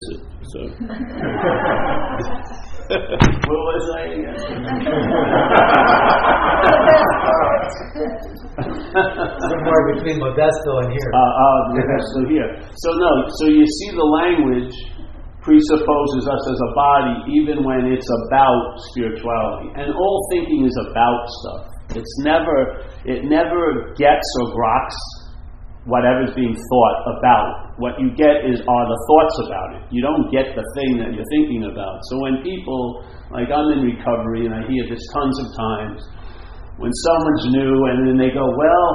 So, what was I? Somewhere between Modesto and here. Uh, uh, Modesto here. So no, so you see the language presupposes us as a body even when it's about spirituality. And all thinking is about stuff. It's never, it never gets or groks whatever's being thought about. What you get is are the thoughts about it. You don't get the thing that you're thinking about. So when people, like I'm in recovery and I hear this tons of times, when someone's new and then they go, well,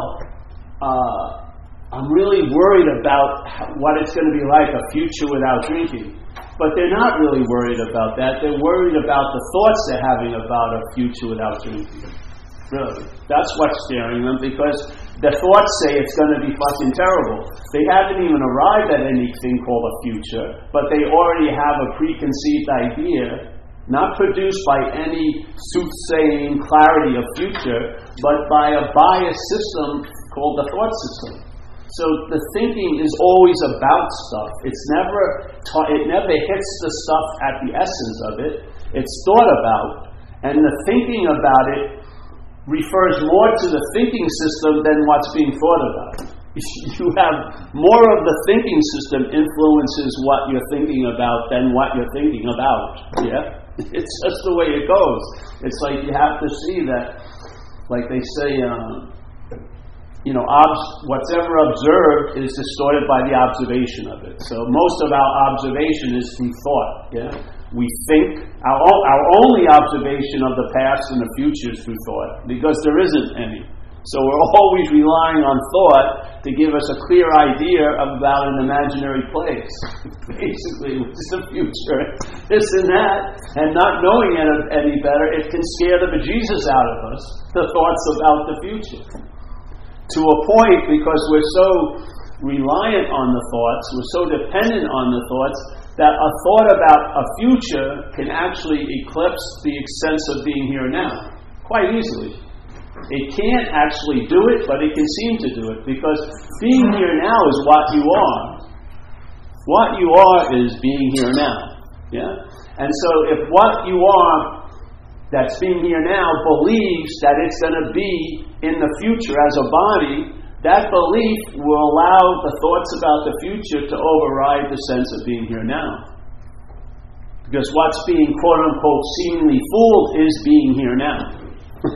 uh, I'm really worried about what it's going to be like a future without drinking. But they're not really worried about that. They're worried about the thoughts they're having about a future without drinking. Really. That's what's scaring them because the thoughts say it's going to be fucking terrible. They haven't even arrived at anything called a future, but they already have a preconceived idea, not produced by any soothsaying clarity of future, but by a biased system called the thought system. So the thinking is always about stuff. It's never ta- it never hits the stuff at the essence of it. It's thought about, and the thinking about it refers more to the thinking system than what's being thought about. You have more of the thinking system influences what you're thinking about than what you're thinking about. Yeah? It's just the way it goes. It's like you have to see that, like they say, um, you know, obs- what's ever observed is distorted by the observation of it. So most of our observation is through thought. Yeah? We think, our, our only observation of the past and the future is through thought, because there isn't any. So we're always relying on thought to give us a clear idea about an imaginary place, basically, which is the future, this and that, and not knowing it any better, it can scare the bejesus out of us, the thoughts about the future. To a point, because we're so reliant on the thoughts, we're so dependent on the thoughts, that a thought about a future can actually eclipse the sense of being here now, quite easily. It can't actually do it, but it can seem to do it because being here now is what you are. What you are is being here now. Yeah? And so if what you are that's being here now believes that it's going to be in the future as a body, that belief will allow the thoughts about the future to override the sense of being here now. Because what's being quote unquote seemingly fooled is being here now.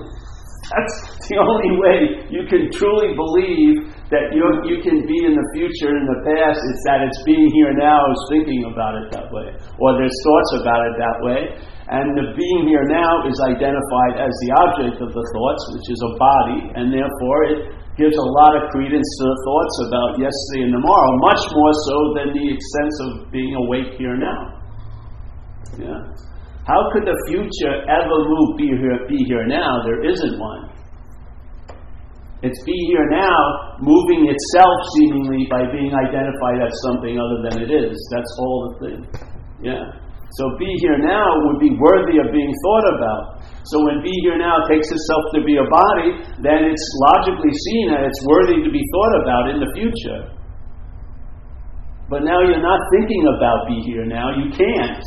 That's the only way you can truly believe that you you can be in the future and in the past. It's that it's being here now is thinking about it that way, or there's thoughts about it that way. And the being here now is identified as the object of the thoughts, which is a body, and therefore it gives a lot of credence to the thoughts about yesterday and tomorrow, much more so than the sense of being awake here now. Yeah. How could the future ever move be here, be here now? There isn't one. It's be here now, moving itself seemingly by being identified as something other than it is. That's all the thing. Yeah. So be here now would be worthy of being thought about. So when be here now takes itself to be a body, then it's logically seen that it's worthy to be thought about in the future. But now you're not thinking about be here now. You can't.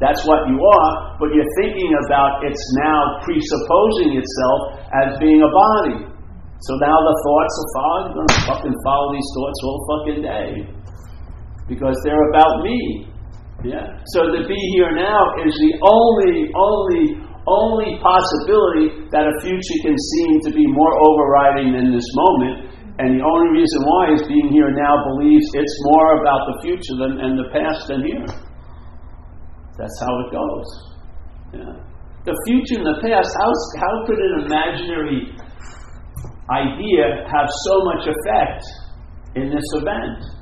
That's what you are, but you're thinking about it's now presupposing itself as being a body. So now the thoughts are following, going to fucking follow these thoughts all fucking day. Because they're about me. Yeah? So to be here now is the only, only, only possibility that a future can seem to be more overriding than this moment. And the only reason why is being here now believes it's more about the future than and the past than here. That's how it goes. Yeah. The future and the past, how, how could an imaginary idea have so much effect in this event?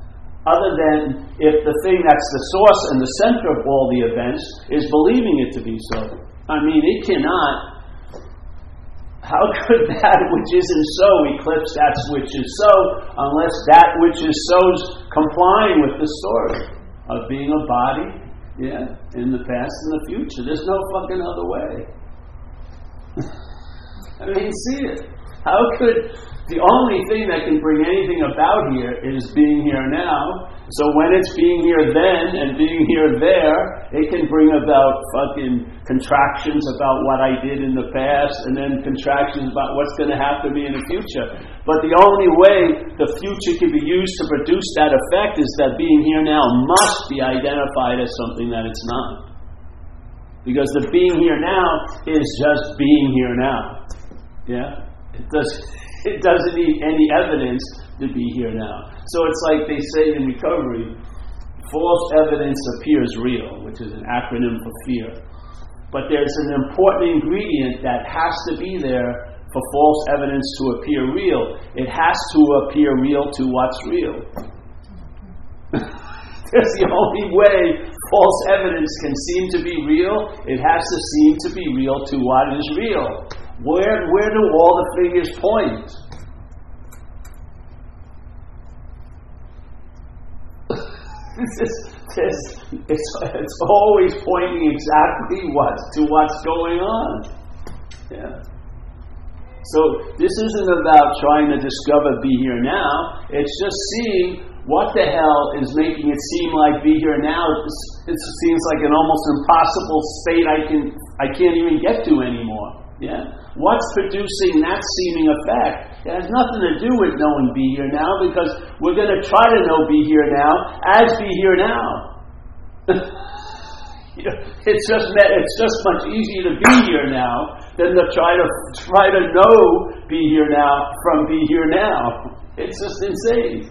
Other than if the thing that's the source and the center of all the events is believing it to be so. I mean, it cannot. How could that which isn't so eclipse that which is so unless that which is so is complying with the story of being a body yeah, in the past and the future. There's no fucking other way. I mean, see it. How could the only thing that can bring anything about here is being here now, So when it's being here then and being here there, it can bring about fucking contractions about what I did in the past and then contractions about what's going to happen to me in the future. But the only way the future can be used to produce that effect is that being here now must be identified as something that it's not. Because the being here now is just being here now. Yeah? It, does, it doesn't need any evidence to be here now. So it's like they say in recovery false evidence appears real, which is an acronym for fear. But there's an important ingredient that has to be there for false evidence to appear real. It has to appear real to what's real. That's the only way false evidence can seem to be real. It has to seem to be real to what is real. Where, where do all the figures point? it's, it's, it's, always pointing exactly what to what's going on. Yeah. So this isn't about trying to discover be here now. It's just seeing what the hell is making it seem like be here now. It seems like an almost impossible state I can I can't even get to anymore. Yeah. What's producing that seeming effect? It has nothing to do with knowing be here now because we're going to try to know be here now as be here now. it's just it's just much easier to be here now than to try to try to know be here now from be here now. It's just insane.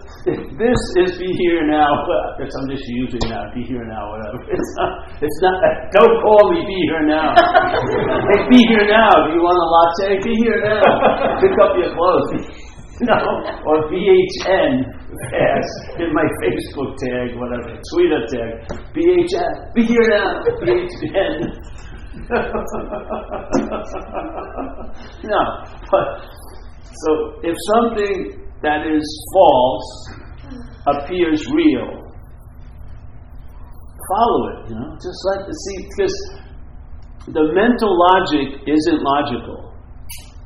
this is be here now. Well, I'm just using that. Be here now, whatever. It's not. It's not. Don't call me. Be here now. hey, be here now. Do you want a latte? Be here now. Pick up your clothes. no, or BHN as in my Facebook tag, whatever, Twitter tag. BHN. Be here now. BHN. no, but so if something that is false appears real. Follow it, you know. Just like see, because the mental logic isn't logical,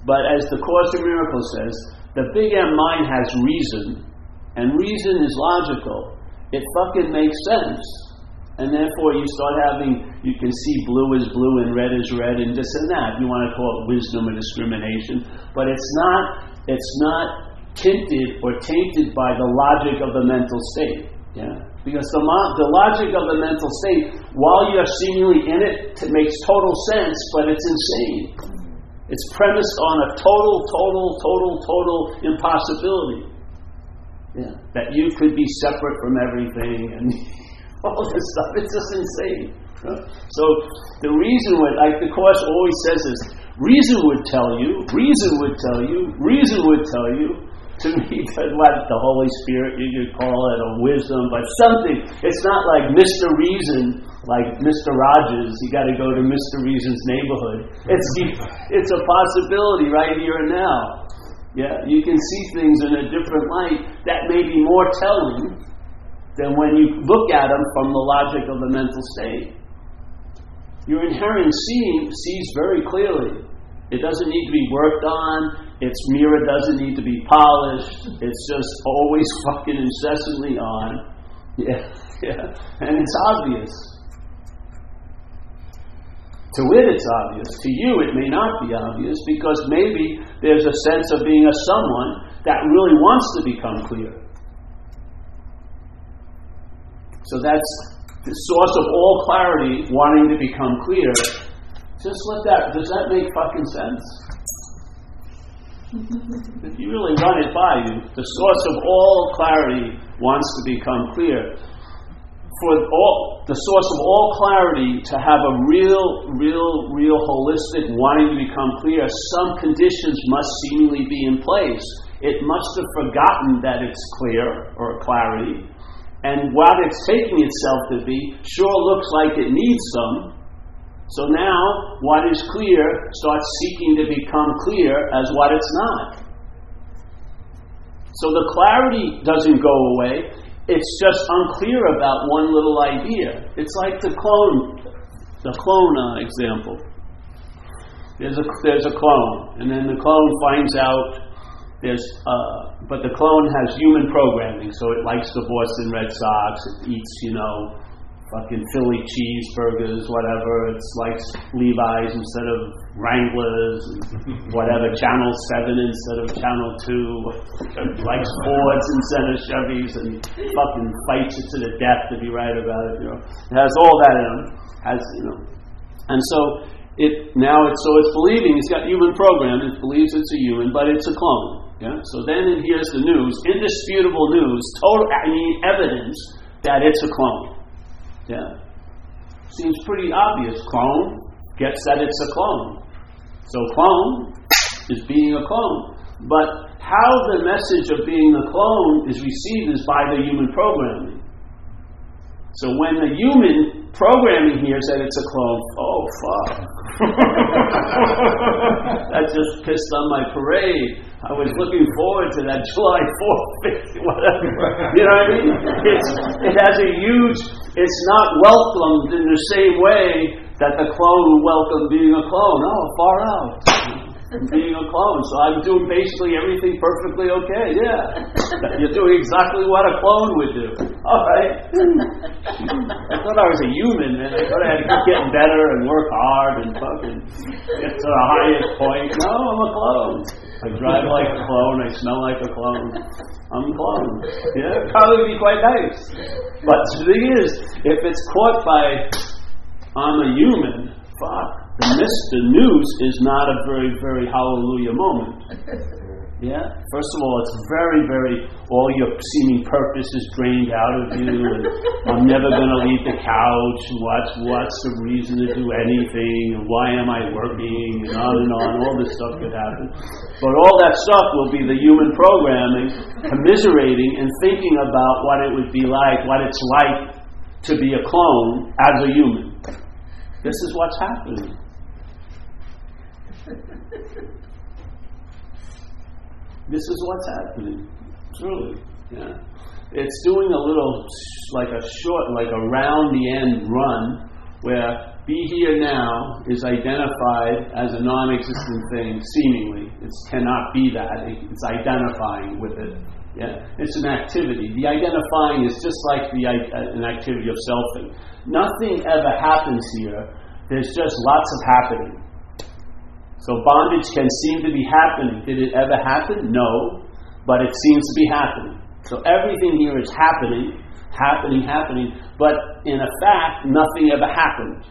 but as the Course in Miracles says, the big M mind has reason, and reason is logical. It fucking makes sense. And therefore, you start having, you can see blue is blue and red is red and this and that. You want to call it wisdom or discrimination, but it's not. It's not tinted or tainted by the logic of the mental state. Yeah? Because the, the logic of the mental state, while you're seemingly in it, it makes total sense, but it's insane. It's premised on a total, total, total, total impossibility. Yeah. That you could be separate from everything and all this stuff. It's just insane. So the reason would, like the Course always says is, reason would tell you, reason would tell you, reason would tell you, to me, what the Holy Spirit, you could call it a wisdom, but something. It's not like Mr. Reason, like Mr. Rogers. You got to go to Mr. Reason's neighborhood. It's it's a possibility right here and now. Yeah, you can see things in a different light that may be more telling than when you look at them from the logic of the mental state. Your inherent seeing sees very clearly. It doesn't need to be worked on. Its mirror doesn't need to be polished. It's just always fucking incessantly on. Yeah, yeah. And it's obvious. To it, it's obvious. To you, it may not be obvious because maybe there's a sense of being a someone that really wants to become clear. So that's the source of all clarity wanting to become clear. Just let that, does that make fucking sense? If you really run it by you, the source of all clarity wants to become clear. For all, the source of all clarity to have a real, real, real holistic wanting to become clear, some conditions must seemingly be in place. It must have forgotten that it's clear or clarity. And what it's taking itself to be sure looks like it needs some, so now, what is clear starts seeking to become clear as what it's not. So the clarity doesn't go away, it's just unclear about one little idea. It's like the clone, the clone uh, example. There's a, there's a clone, and then the clone finds out there's, uh, but the clone has human programming, so it likes the Boston Red Sox. It eats, you know, fucking Philly cheeseburgers, whatever. It's likes Levi's instead of Wranglers, whatever. Channel Seven instead of Channel Two. Likes Fords instead of Chevys, and fucking fights it to the death to be right about it. You know, it has all that in it. Has you know, and so it now it's so it's believing it's got human program. It believes it's a human, but it's a clone. Yeah. So then it hears the news, indisputable news, total I mean evidence that it's a clone. Yeah. Seems pretty obvious. Clone gets that it's a clone. So clone is being a clone. But how the message of being a clone is received is by the human programming. So when the human programming hears that it's a clone, oh fuck. that just pissed on my parade. I was looking forward to that July 4th, whatever. You know what I mean? It's, it has a huge, it's not welcomed in the same way that the clone would welcome being a clone. Oh, far out. being a clone. So I'm doing basically everything perfectly okay. Yeah. You're doing exactly what a clone would do. All right. I thought I was a human, man. I thought I had to keep getting better and work hard and fucking get to the highest point. No, I'm a clone. I drive like a clone. I smell like a clone. I'm a clone. Yeah, probably be quite nice. But the thing is, if it's caught by I'm a human, fuck. The, mis- the news is not a very, very hallelujah moment. Yeah? First of all, it's very, very, all your seeming purpose is drained out of you, and I'm never going to leave the couch, what's, what's the reason to do anything, and why am I working, and on and on, all this stuff could happen. But all that stuff will be the human programming, commiserating and thinking about what it would be like, what it's like to be a clone as a human. This is what's happening. This is what's happening. Truly. Yeah. It's doing a little, like a short, like a round the end run where be here now is identified as a non existent thing, seemingly. It cannot be that. It's identifying with it. Yeah? It's an activity. The identifying is just like the, uh, an activity of selfing. Nothing ever happens here. There's just lots of happening. So bondage can seem to be happening. Did it ever happen? No, but it seems to be happening. So everything here is happening, happening, happening, but in a fact, nothing ever happened.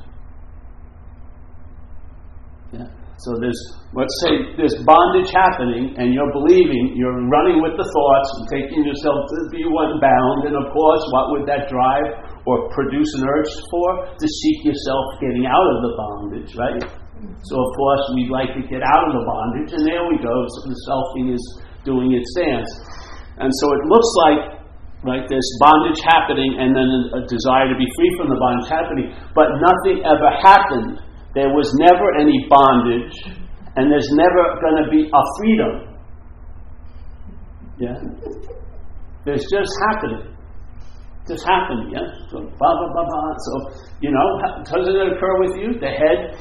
Yeah. So there's, let's say there's bondage happening, and you're believing, you're running with the thoughts and taking yourself to be one bound, and of course, what would that drive or produce an urge for? To seek yourself getting out of the bondage, right? So of course we'd like to get out of the bondage, and there we go. So the selfing is doing its dance, and so it looks like like this bondage happening, and then a, desire to be free from the bondage happening, but nothing ever happened. There was never any bondage, and there's never going to be a freedom. Yeah, there's just happening just happening, yeah? So, blah, blah, blah, blah. So, you know, doesn't it occur with you? The head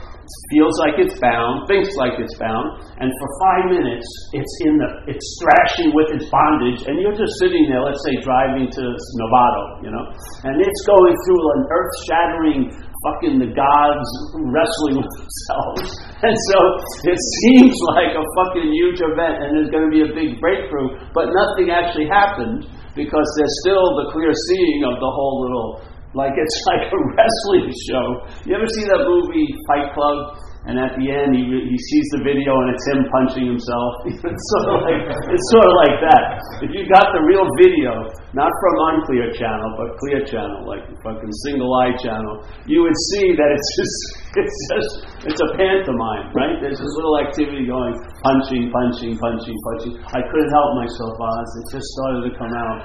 feels like it's bound, thinks like it's bound, and for five minutes it's in the it's thrashing with its bondage, and you're just sitting there, let's say driving to Novato, you know, and it's going through an earth shattering fucking the gods wrestling with themselves. And so it seems like a fucking huge event and there's going to be a big breakthrough, but nothing actually happened because there's still the clear seeing of the whole little like it's like a wrestling show. You ever see that movie Fight Club? And at the end, he, he sees the video and it's him punching himself. it's sort of like it's sort of like that. If you got the real video, not from Unclear Channel, but Clear Channel, like fucking Single Eye Channel, you would see that it's just it's just it's a pantomime, right? There's this little activity going, punching, punching, punching, punching. I couldn't help myself, Oz. It just started to come out,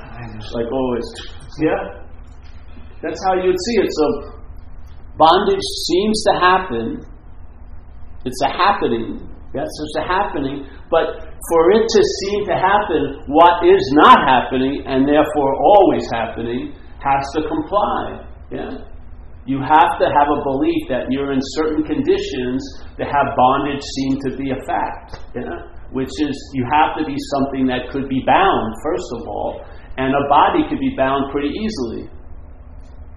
like oh, always. Yeah. That's how you'd see it. So bondage seems to happen. It's a happening. Yes, it's a happening. But for it to seem to happen, what is not happening and therefore always happening has to comply. Yeah? You have to have a belief that you're in certain conditions to have bondage seem to be a fact. Yeah? which is you have to be something that could be bound, first of all, and a body could be bound pretty easily.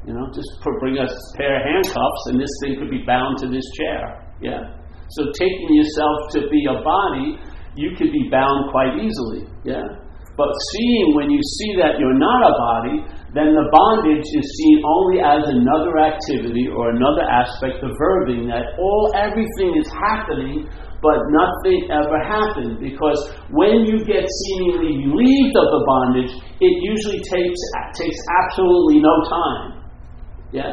You know, just bring a pair of handcuffs and this thing could be bound to this chair. Yeah? So taking yourself to be a body, you could be bound quite easily. Yeah? But seeing when you see that you're not a body, then the bondage is seen only as another activity or another aspect of verbing that all everything is happening but nothing ever happened because when you get seemingly relieved of the bondage, it usually takes takes absolutely no time. Yeah?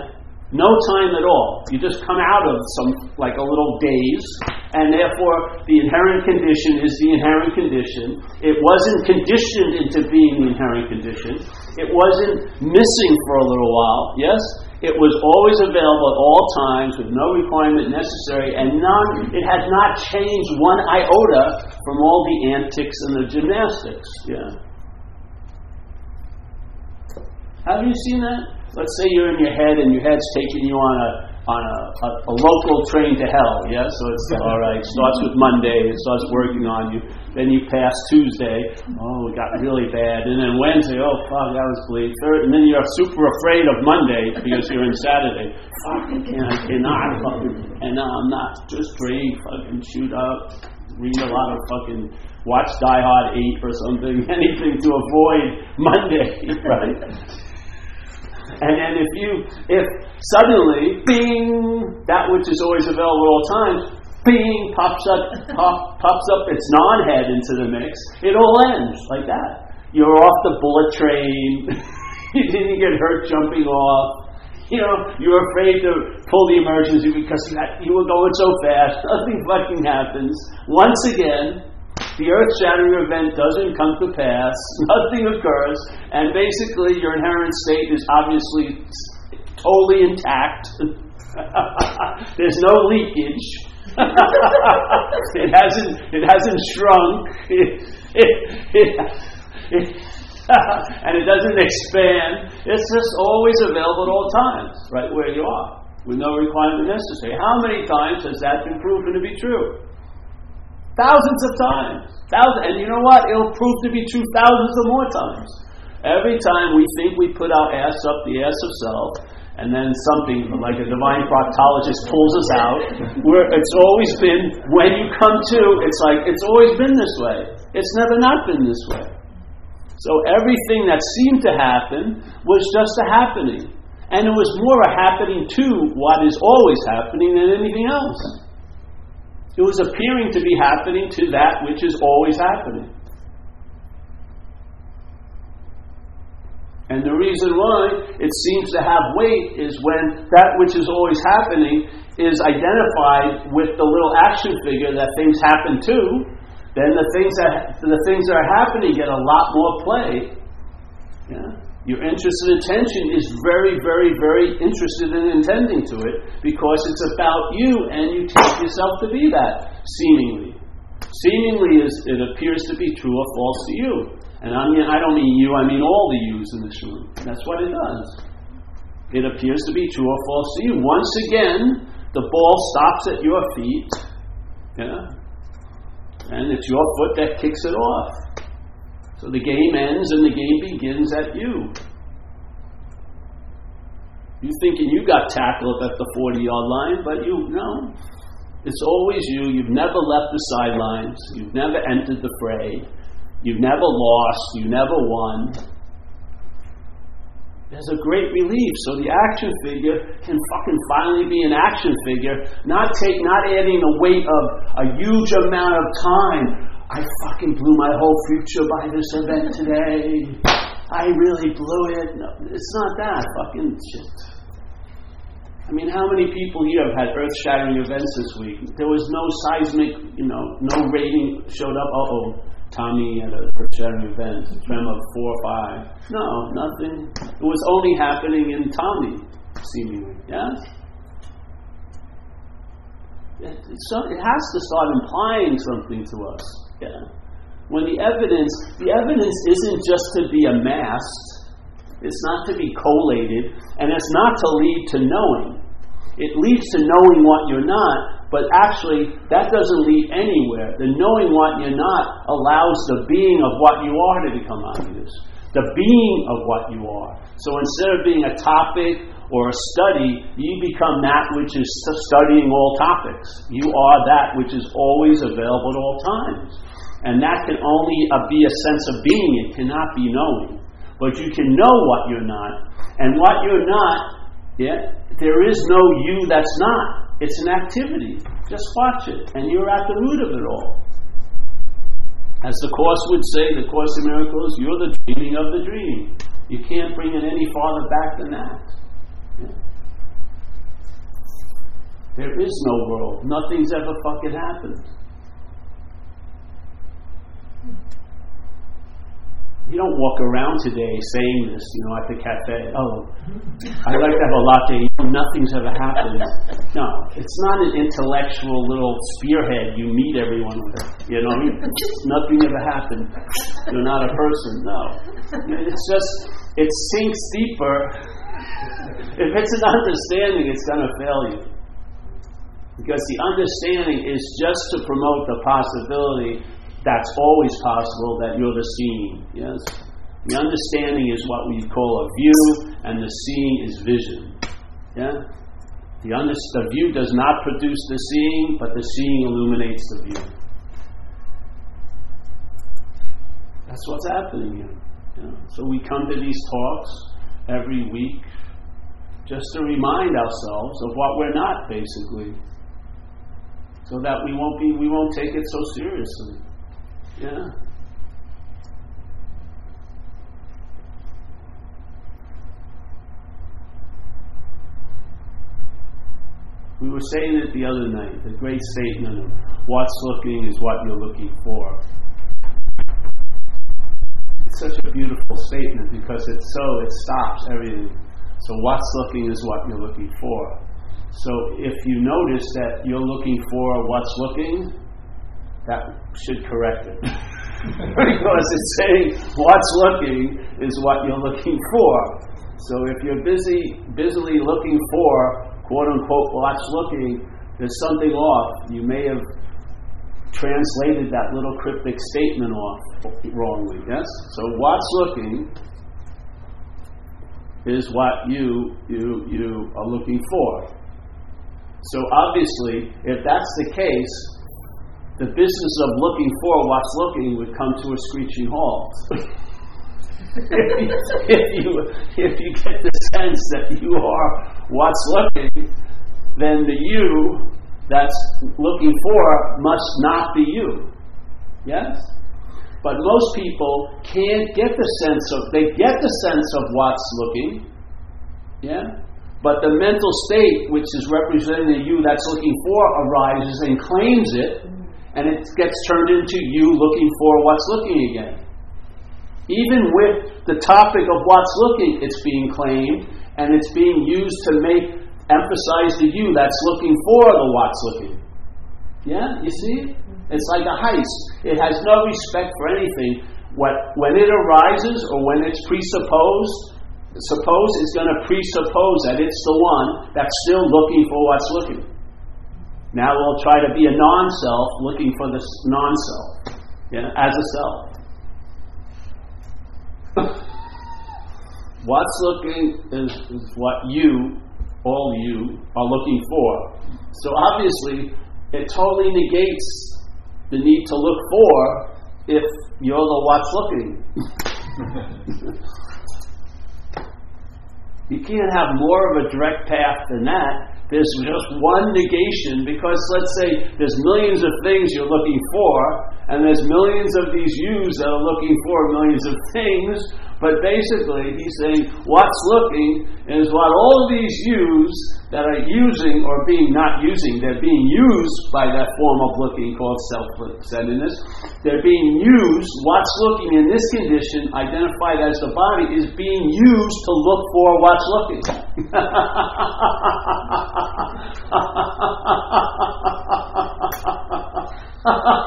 No time at all. You just come out of some like a little daze, and therefore the inherent condition is the inherent condition. It wasn't conditioned into being the inherent condition. It wasn't missing for a little while. Yes? It was always available at all times with no requirement necessary, and none, it had not changed one iota from all the antics and the gymnastics. Yeah. Have you seen that? Let's say you're in your head and your head's taking you on a on a, a, a, local train to hell, yeah? So it's all right. Starts with Monday, it starts working on you. Then you pass Tuesday, oh, it got really bad. And then Wednesday, oh, fuck, that was bleak. Third, and then you're super afraid of Monday because you're in Saturday. Fuck, I, can't, I cannot fucking, and now I'm not just free, fucking shoot up, read a lot of fucking, watch Die Hard 8 or something, anything to avoid Monday, right? And then if you, if suddenly, bing, that which is always available at all times, bing, pops up, pop, pops up its non-head into the mix, it all ends like that. You're off the bullet train. you didn't get hurt jumping off. You know, you were afraid to pull the emergency because you, had, you were going so fast. Nothing fucking happens. Once again, the earth shattering event doesn't come to pass, nothing occurs, and basically your inherent state is obviously totally intact. There's no leakage. it hasn't it hasn't shrunk. It, it, it, and it doesn't expand. It's just always available at all times, right where you are, with no requirement necessary. How many times has that been proven to be true? Thousands of times. Thousands. And you know what? It'll prove to be true thousands of more times. Every time we think we put our ass up the ass of self, and then something like a divine proctologist pulls us out, where it's always been, when you come to, it's like, it's always been this way. It's never not been this way. So everything that seemed to happen was just a happening. And it was more a happening to what is always happening than anything else. It was appearing to be happening to that which is always happening. And the reason why it seems to have weight is when that which is always happening is identified with the little action figure that things happen to, then the things that the things that are happening get a lot more play. Yeah? Your interest and attention is very, very, very interested in intending to it because it's about you and you take yourself to be that, seemingly. Seemingly is it appears to be true or false to you. And I mean I don't mean you, I mean all the yous in this room. That's what it does. It appears to be true or false to you. Once again, the ball stops at your feet. Yeah? And it's your foot that kicks it off. So the game ends and the game begins at you. You thinking you got tackled at the 40 yard line, but you, no. It's always you. You've never left the sidelines. You've never entered the fray. You've never lost. You never won. There's a great relief. So the action figure can fucking finally be an action figure, not take, not adding the weight of a huge amount of time I fucking blew my whole future by this event today. I really blew it. No, it's not that. Fucking shit. I mean, how many people here have had earth shattering events this week? There was no seismic, you know, no rating showed up. Uh oh, Tommy had an earth shattering event, a trem of four or five. No, nothing. It was only happening in Tommy, seemingly. Yeah? It, so it has to start implying something to us. Yeah. When the evidence, the evidence isn't just to be amassed, it's not to be collated, and it's not to lead to knowing. It leads to knowing what you're not, but actually that doesn't lead anywhere. The knowing what you're not allows the being of what you are to become obvious. The being of what you are. So instead of being a topic or a study, you become that which is studying all topics. You are that which is always available at all times. And that can only uh, be a sense of being, it cannot be knowing. But you can know what you're not. And what you're not, yeah, there is no you that's not. It's an activity. Just watch it, and you're at the root of it all. As the Course would say, the Course in Miracles, you're the dreaming of the dream. You can't bring it any farther back than that. There is no world. Nothing's ever fucking happened. You don't walk around today saying this, you know, at the cafe. Oh, I'd like to have a latte. Nothing's ever happened. No, it's not an intellectual little spearhead you meet everyone with. You know, nothing ever happened. You're not a person. No, it's just it sinks deeper. If it's an understanding, it's going to fail you. Because the understanding is just to promote the possibility that's always possible that you're the seeing. Yes? The understanding is what we call a view, and the seeing is vision. Yeah? The, under, the view does not produce the seeing, but the seeing illuminates the view. That's what's happening here. Yeah? So we come to these talks every week just to remind ourselves of what we're not, basically, so that we won't be we won't take it so seriously. Yeah. We were saying it the other night, the great statement of what's looking is what you're looking for. It's such a beautiful statement because it's so, it stops everything. So, what's looking is what you're looking for. So, if you notice that you're looking for what's looking, that should correct it. because it's saying what's looking is what you're looking for. So if you're busy, busily looking for quote unquote what's looking, there's something off. You may have translated that little cryptic statement off wrongly. Yes. So what's looking is what you you you are looking for. So obviously, if that's the case, the business of looking for what's looking would come to a screeching halt. if, you, if you get the sense that you are what's looking, then the you that's looking for must not be you. Yes? But most people can't get the sense of, they get the sense of what's looking. Yeah? But the mental state, which is representing the you that's looking for, arises and claims it and it gets turned into you looking for what's looking again. Even with the topic of what's looking, it's being claimed and it's being used to make emphasize the you that's looking for the what's looking. Yeah, you see? It's like a heist. It has no respect for anything. What, when it arises or when it's presupposed, suppose it's going to presuppose that it's the one that's still looking for what's looking. Now we'll try to be a non self looking for this non self yeah, as a self. What's looking is, is what you, all you, are looking for. So obviously, it totally negates the need to look for if you're the what's looking. you can't have more of a direct path than that there's just one negation because let's say there's millions of things you're looking for, and there's millions of these yous that are looking for millions of things. But basically, he's saying what's looking is what all these yous that are using or being not using, they're being used by that form of looking called self-centeredness. They're being used, what's looking in this condition, identified as the body, is being used to look for what's looking.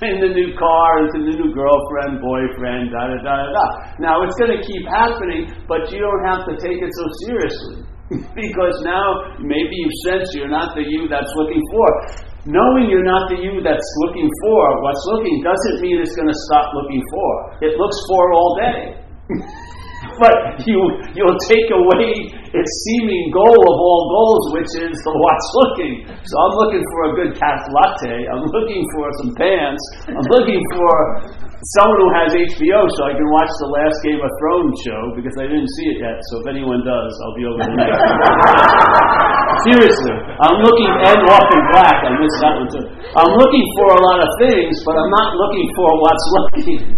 in the new car, into the new girlfriend, boyfriend, da da da da da. Now it's going to keep happening, but you don't have to take it so seriously. because now maybe you sense you're not the you that's looking for. Knowing you're not the you that's looking for what's looking doesn't mean it's going to stop looking for. It looks for all day. but you you'll take away its seeming goal of all goals, which is the what's looking. So I'm looking for a good cat latte. I'm looking for some pants. I'm looking for someone who has HBO so I can watch the last Game of Thrones show because I didn't see it yet. So if anyone does, I'll be over the next. Seriously, I'm looking and walking in Black. I missed that one too. I'm looking for a lot of things, but I'm not looking for what's looking.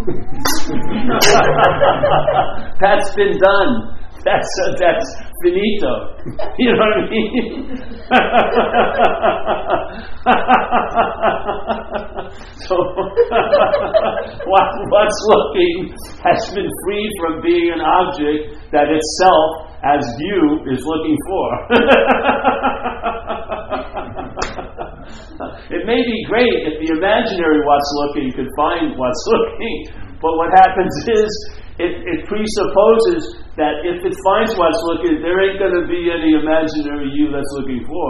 that's been done. That's uh, that's finito. You know what I mean? so what, what's looking has been freed from being an object that itself, as view, is looking for. it may be great if the imaginary what's looking could find what's looking, but what happens is it, it presupposes that if it finds what's looking, there ain't going to be any imaginary you that's looking for.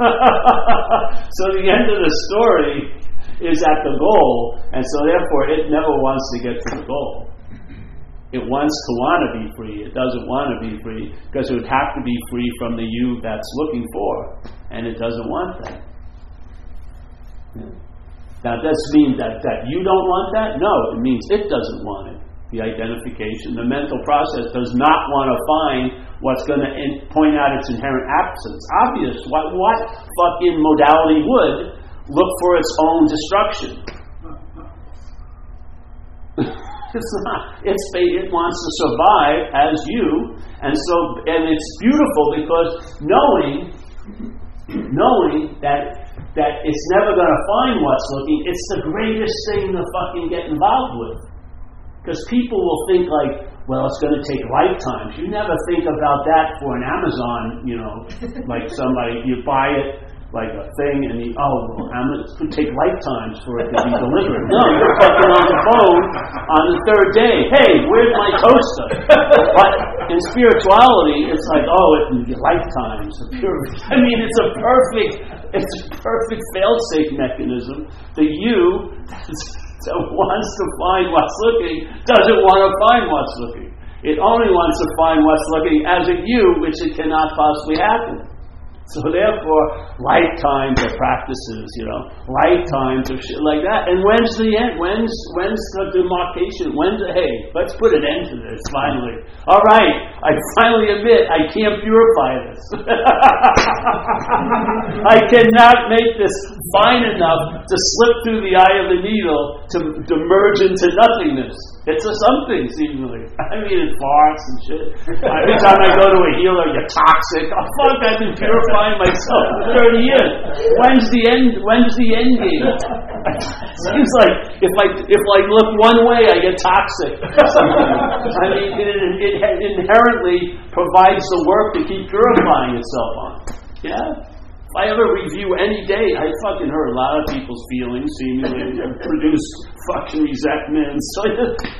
so the end of the story is at the goal, and so therefore it never wants to get to the goal. It wants to want to be free. It doesn't want to be free because it would have to be free from the you that's looking for, and it doesn't want that. Yeah. Now, does mean that, that you don't want that? No, it means it doesn't want it the identification. The mental process does not want to find what's going to in, point out its inherent absence. Obvious. What, what fucking modality would look for its own destruction? it's not. It's it wants to survive as you, and so and it's beautiful because knowing, knowing that that it's never going to find what's looking, it's the greatest thing to fucking get involved with. Because people will think like, well, it's going to take lifetimes. You never think about that for an Amazon, you know, like somebody, you buy it like a thing and you, oh, well, it could take lifetimes for it to be delivered. No, you're fucking on the phone on the third day. Hey, where's my toaster? But in spirituality, it's like, oh, it can be lifetimes. I mean, it's a perfect, it's a perfect fail-safe mechanism. that you that wants to find what's looking doesn't want to find what's looking. It only wants to find what's looking as a you, which it cannot possibly happen. So therefore, lifetimes of practices, you know, lifetimes of shit like that. And when's the end? When's when's the demarcation? When's the, hey, let's put an end to this finally. All right, I finally admit I can't purify this. I cannot make this fine enough to slip through the eye of the needle to, to merge into nothingness. It's a something, seemingly. I mean, it farts and shit. Every time I go to a healer, you're toxic. Oh, fuck, I've been purifying myself for 30 years. When's the end, when's the end game? Seems like if I, if I look one way, I get toxic. I mean, it, it, it inherently provides the work to keep purifying itself on. Yeah? If I ever review any day, I fucking hurt a lot of people's feelings, seemingly produce fucking resentment. So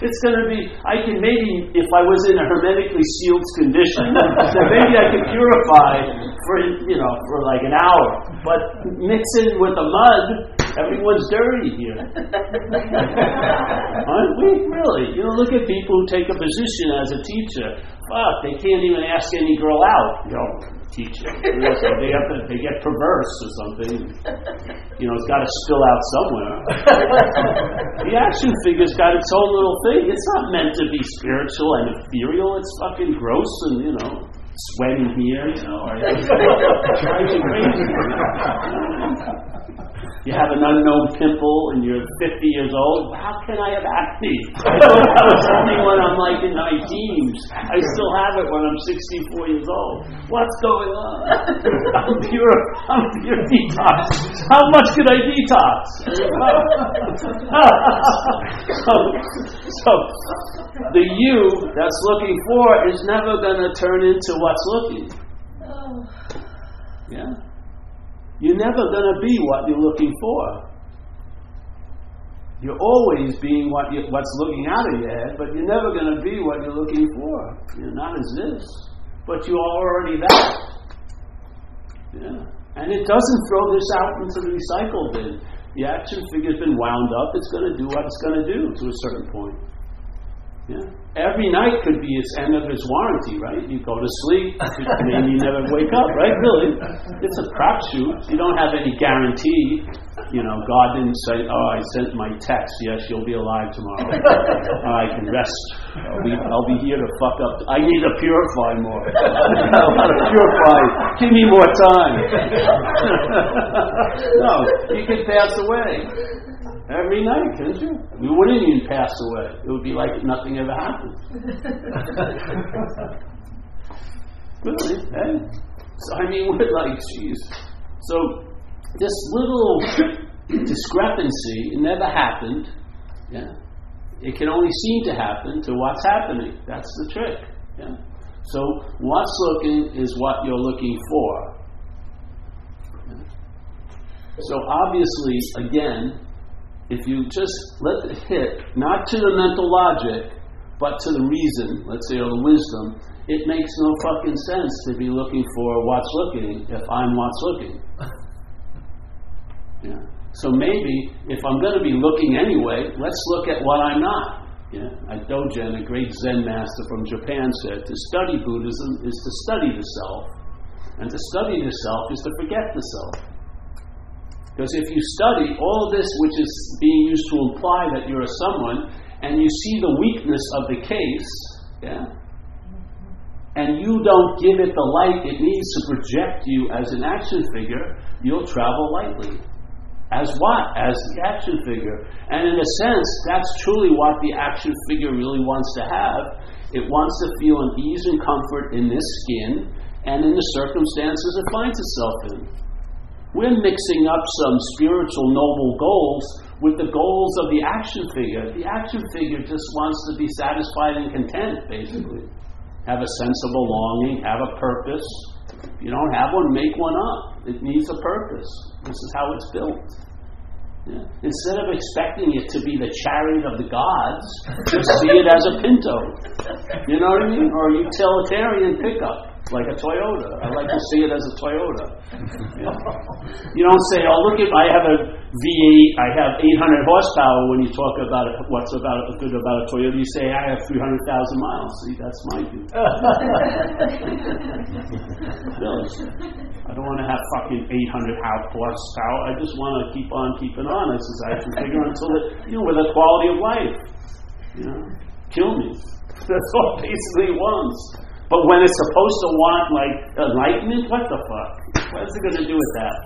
it's gonna be. I can maybe, if I was in a hermetically sealed condition, then maybe I could purify for you know for like an hour. But mixing with the mud, everyone's dirty here. Aren't we? Really? You know, look at people who take a position as a teacher. Fuck, they can't even ask any girl out. You know teaching. they have to, they get perverse or something. You know, it's got to spill out somewhere. the action figure's got its own little thing. It's not meant to be spiritual and ethereal. It's fucking gross and you know, sweating here. You know, or, you crazy. You have an unknown pimple and you're 50 years old. How can I have acne? I I was only when I'm like in my teens. I still have it when I'm 64 years old. What's going on? I'm pure. I'm pure detox. How much could I detox? so, so the you that's looking for is never going to turn into what's looking. Oh. Yeah. You're never going to be what you're looking for. You're always being what you, what's looking out of your head, but you're never going to be what you're looking for. You're not as this. but you are already that. Yeah. And it doesn't throw this out into the recycle bin. The action figure's been wound up, it's going to do what it's going to do to a certain point. Yeah. Every night could be its end of its warranty, right? You go to sleep, maybe you never wake up, right? Really, it's a crapshoot. You don't have any guarantee. You know, God didn't say, "Oh, I sent my text. Yes, you'll be alive tomorrow. I can rest. I'll be, I'll be here to fuck up. I need to purify more. I want to purify. Give me more time." no, you can pass away. Every night, couldn't you? We wouldn't even pass away. It would be like nothing ever happened. really, hey? So, I mean, we're like, jeez. So, this little discrepancy, it never happened. Yeah. It can only seem to happen to what's happening. That's the trick. Yeah. So, what's looking is what you're looking for. So, obviously, again, if you just let it hit, not to the mental logic, but to the reason, let's say, or the wisdom, it makes no fucking sense to be looking for what's looking if I'm what's looking. yeah. So maybe if I'm going to be looking anyway, let's look at what I'm not. Yeah. Dogen, a great Zen master from Japan, said to study Buddhism is to study the self, and to study the self is to forget the self. Because if you study all this, which is being used to imply that you're a someone, and you see the weakness of the case, yeah, and you don't give it the light it needs to project you as an action figure, you'll travel lightly. As what? As the action figure. And in a sense, that's truly what the action figure really wants to have. It wants to feel an ease and comfort in this skin and in the circumstances it finds itself in. We're mixing up some spiritual noble goals with the goals of the action figure. The action figure just wants to be satisfied and content, basically. Have a sense of belonging, have a purpose. If you don't have one, make one up. It needs a purpose. This is how it's built. Yeah. Instead of expecting it to be the chariot of the gods, just see it as a pinto. You know what I mean? Or a utilitarian pickup like a Toyota. I like to see it as a Toyota. You, you don't say, "Oh, look at I have a V8, I have 800 horsepower." When you talk about it, what's about good about a Toyota, you say, "I have 300,000 miles." See, that's my view. really, I don't want to have fucking 800 horsepower. I just want to keep on keeping on as I can figure until it, you know, with a quality of life. You know, kill me. That's all basically wants. But when it's supposed to want like enlightenment, what the fuck? What's it going to do with that?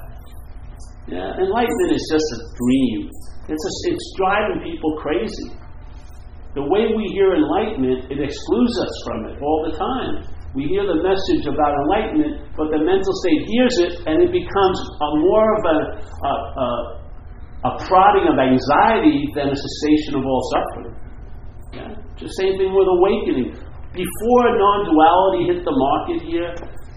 Yeah, enlightenment is just a dream. It's a, it's driving people crazy. The way we hear enlightenment, it excludes us from it all the time. We hear the message about enlightenment, but the mental state hears it, and it becomes a more of a, a, a, a prodding of anxiety than a cessation of all suffering. Yeah? Just same thing with awakening before non duality hit the market here,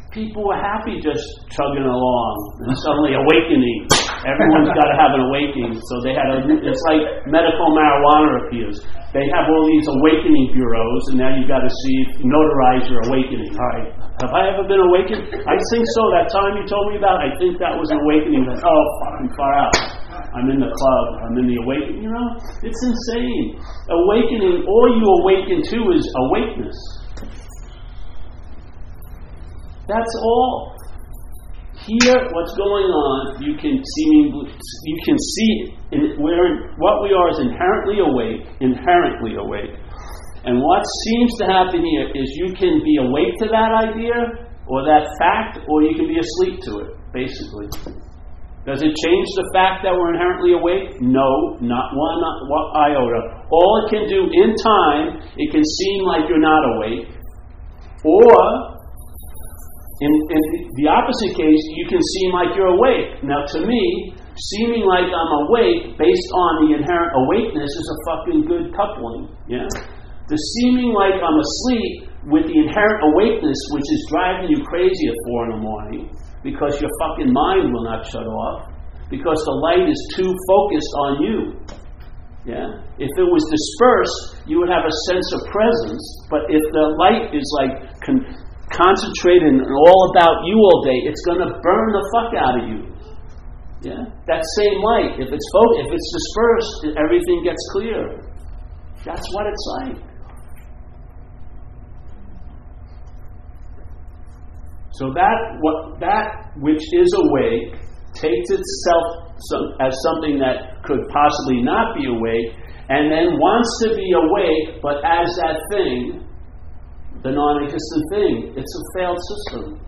people were happy just chugging along and suddenly awakening. Everyone's got to have an awakening. So they had a, it's like medical marijuana appears. They have all these awakening bureaus, and now you've got to see, notarize your awakening. All right, have I ever been awakened? I think so. That time you told me about, I think that was an awakening. That, oh, fucking far out. I'm in the club, I'm in the awakening. You know, it's insane. Awakening, all you awaken to is awakeness. That's all. Here, what's going on, you can see you can see in, where what we are is inherently awake, inherently awake. And what seems to happen here is you can be awake to that idea or that fact, or you can be asleep to it, basically. Does it change the fact that we're inherently awake? No, not one, not one iota. All it can do in time, it can seem like you're not awake. Or, in, in the opposite case, you can seem like you're awake. Now, to me, seeming like I'm awake based on the inherent awakeness is a fucking good coupling. Yeah? The seeming like I'm asleep with the inherent awakeness, which is driving you crazy at four in the morning, because your fucking mind will not shut off because the light is too focused on you. Yeah? If it was dispersed, you would have a sense of presence, but if the light is like con- concentrating all about you all day, it's going to burn the fuck out of you. Yeah, that same light. If it's fo- if it's dispersed, everything gets clear. That's what it's like. So that what that which is awake takes itself some, as something that could possibly not be awake, and then wants to be awake, but as that thing, the non-existent thing. It's a failed system.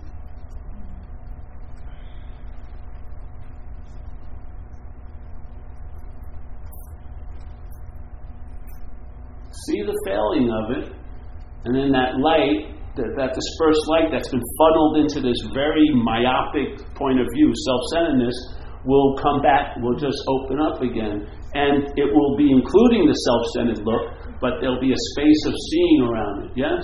See the failing of it, and then that light, that, that dispersed light that's been funneled into this very myopic point of view, self centeredness, will come back, will just open up again. And it will be including the self centered look, but there'll be a space of seeing around it, yes?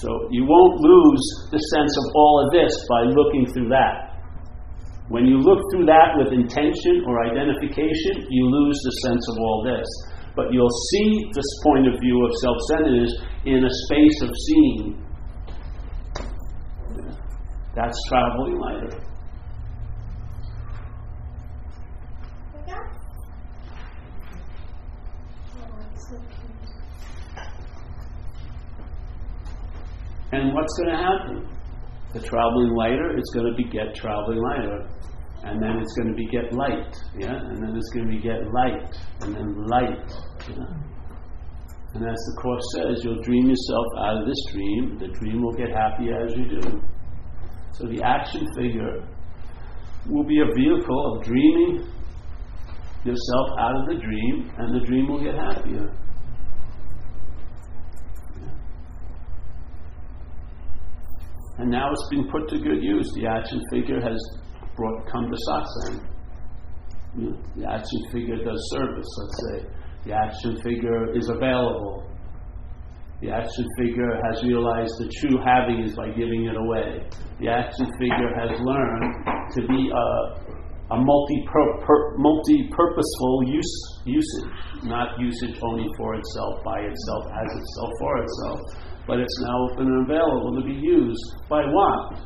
So you won't lose the sense of all of this by looking through that. When you look through that with intention or identification, you lose the sense of all this. But you'll see this point of view of self centeredness in a space of seeing. That's traveling lighter. And what's going to happen? The traveling lighter is going to beget traveling lighter. And then it's going to be get light. Yeah? And then it's going to be get light. And then light. Yeah? And as the Course says, you'll dream yourself out of this dream. The dream will get happy as you do. So the action figure will be a vehicle of dreaming yourself out of the dream, and the dream will get happier. And now it's been put to good use. The action figure has brought come to satsang. You know, the action figure does service, let's say. The action figure is available. The action figure has realized the true having is by giving it away. The action figure has learned to be a, a multi purposeful use, usage, not usage only for itself, by itself, as itself, for itself but it's now open and available to be used by what?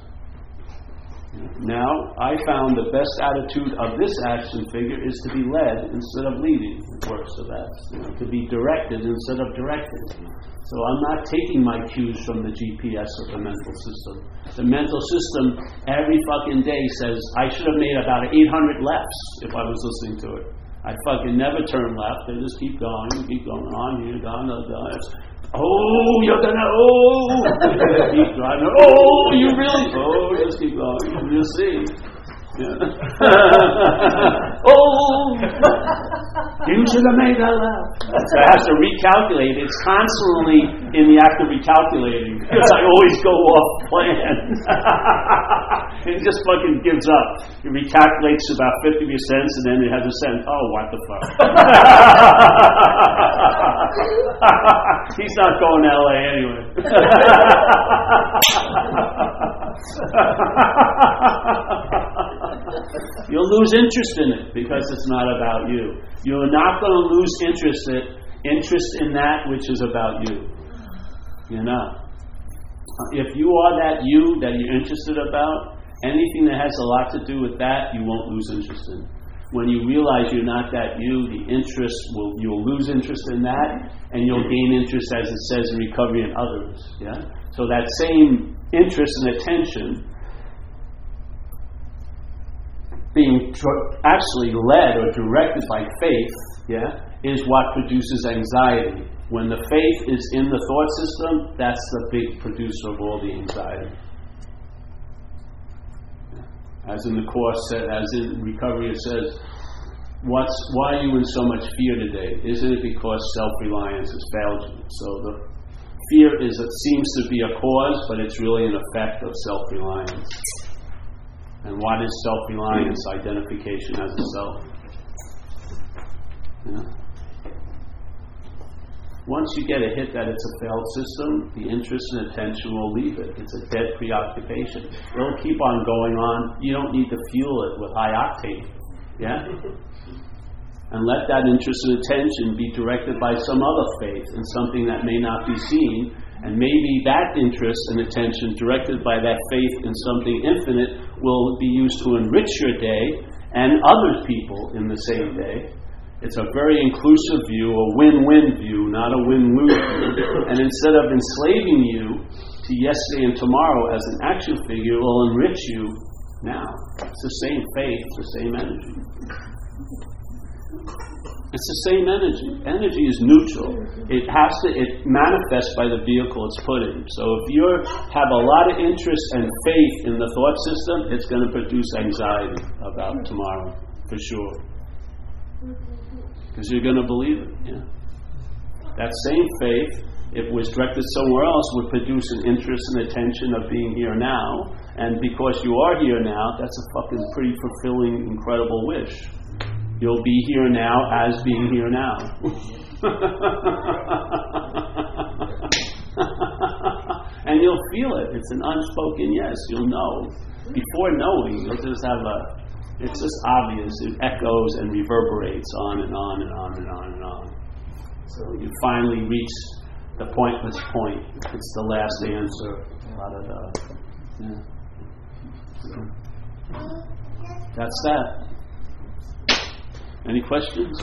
Now, I found the best attitude of this action figure is to be led instead of leading. It works so that's you know, to be directed instead of directed. So I'm not taking my cues from the GPS of the mental system. The mental system every fucking day says I should have made about 800 lefts if I was listening to it. I fucking never turn left. They just keep going, keep going on, here, down, down, down. Oh, you're gonna, oh, keep driving. Oh, you really, oh, just keep going. You'll see. Yeah. oh, you should have made that laugh. So it has to recalculate. It's constantly in the act of recalculating because I always go off plan. it just fucking gives up. It recalculates about 50% and then it has a sense, oh, what the fuck. He's not going to LA anyway. You'll lose interest in it because it's not about you. You're not going to lose interest in, interest in that which is about you. You're not. Uh, if you are that you that you're interested about, anything that has a lot to do with that, you won't lose interest in. When you realize you're not that you, the interest will you'll lose interest in that, and you'll gain interest, as it says in recovery in others. Yeah. So that same interest and attention being actually led or directed by faith, yeah, is what produces anxiety. When the faith is in the thought system, that's the big producer of all the anxiety. As in the course, as in recovery, it says, "What's why are you in so much fear today? Isn't it because self-reliance has failed you?" So the fear is it seems to be a cause, but it's really an effect of self-reliance. And what is self reliance? Identification as a self. Yeah. Once you get a hit that it's a failed system, the interest and attention will leave it. It's a dead preoccupation. It'll keep on going on. You don't need to fuel it with high octane. Yeah? And let that interest and attention be directed by some other faith and something that may not be seen And maybe that interest and attention directed by that faith in something infinite will be used to enrich your day and other people in the same day. It's a very inclusive view, a win win view, not a win lose view. And instead of enslaving you to yesterday and tomorrow as an action figure, it will enrich you now. It's the same faith, it's the same energy. It's the same energy. Energy is neutral. It has to it manifests by the vehicle it's put in. So if you have a lot of interest and faith in the thought system, it's going to produce anxiety about tomorrow for sure. Because you're going to believe it. Yeah. That same faith, if it was directed somewhere else, would produce an interest and attention of being here now. And because you are here now, that's a fucking pretty fulfilling, incredible wish. You'll be here now as being here now. and you'll feel it. It's an unspoken yes. You'll know. Before knowing, you'll just have a, it's just obvious. It echoes and reverberates on and on and on and on and on. So you finally reach the pointless point. It's the last answer. Da. Uh, yeah. That's that. Any questions?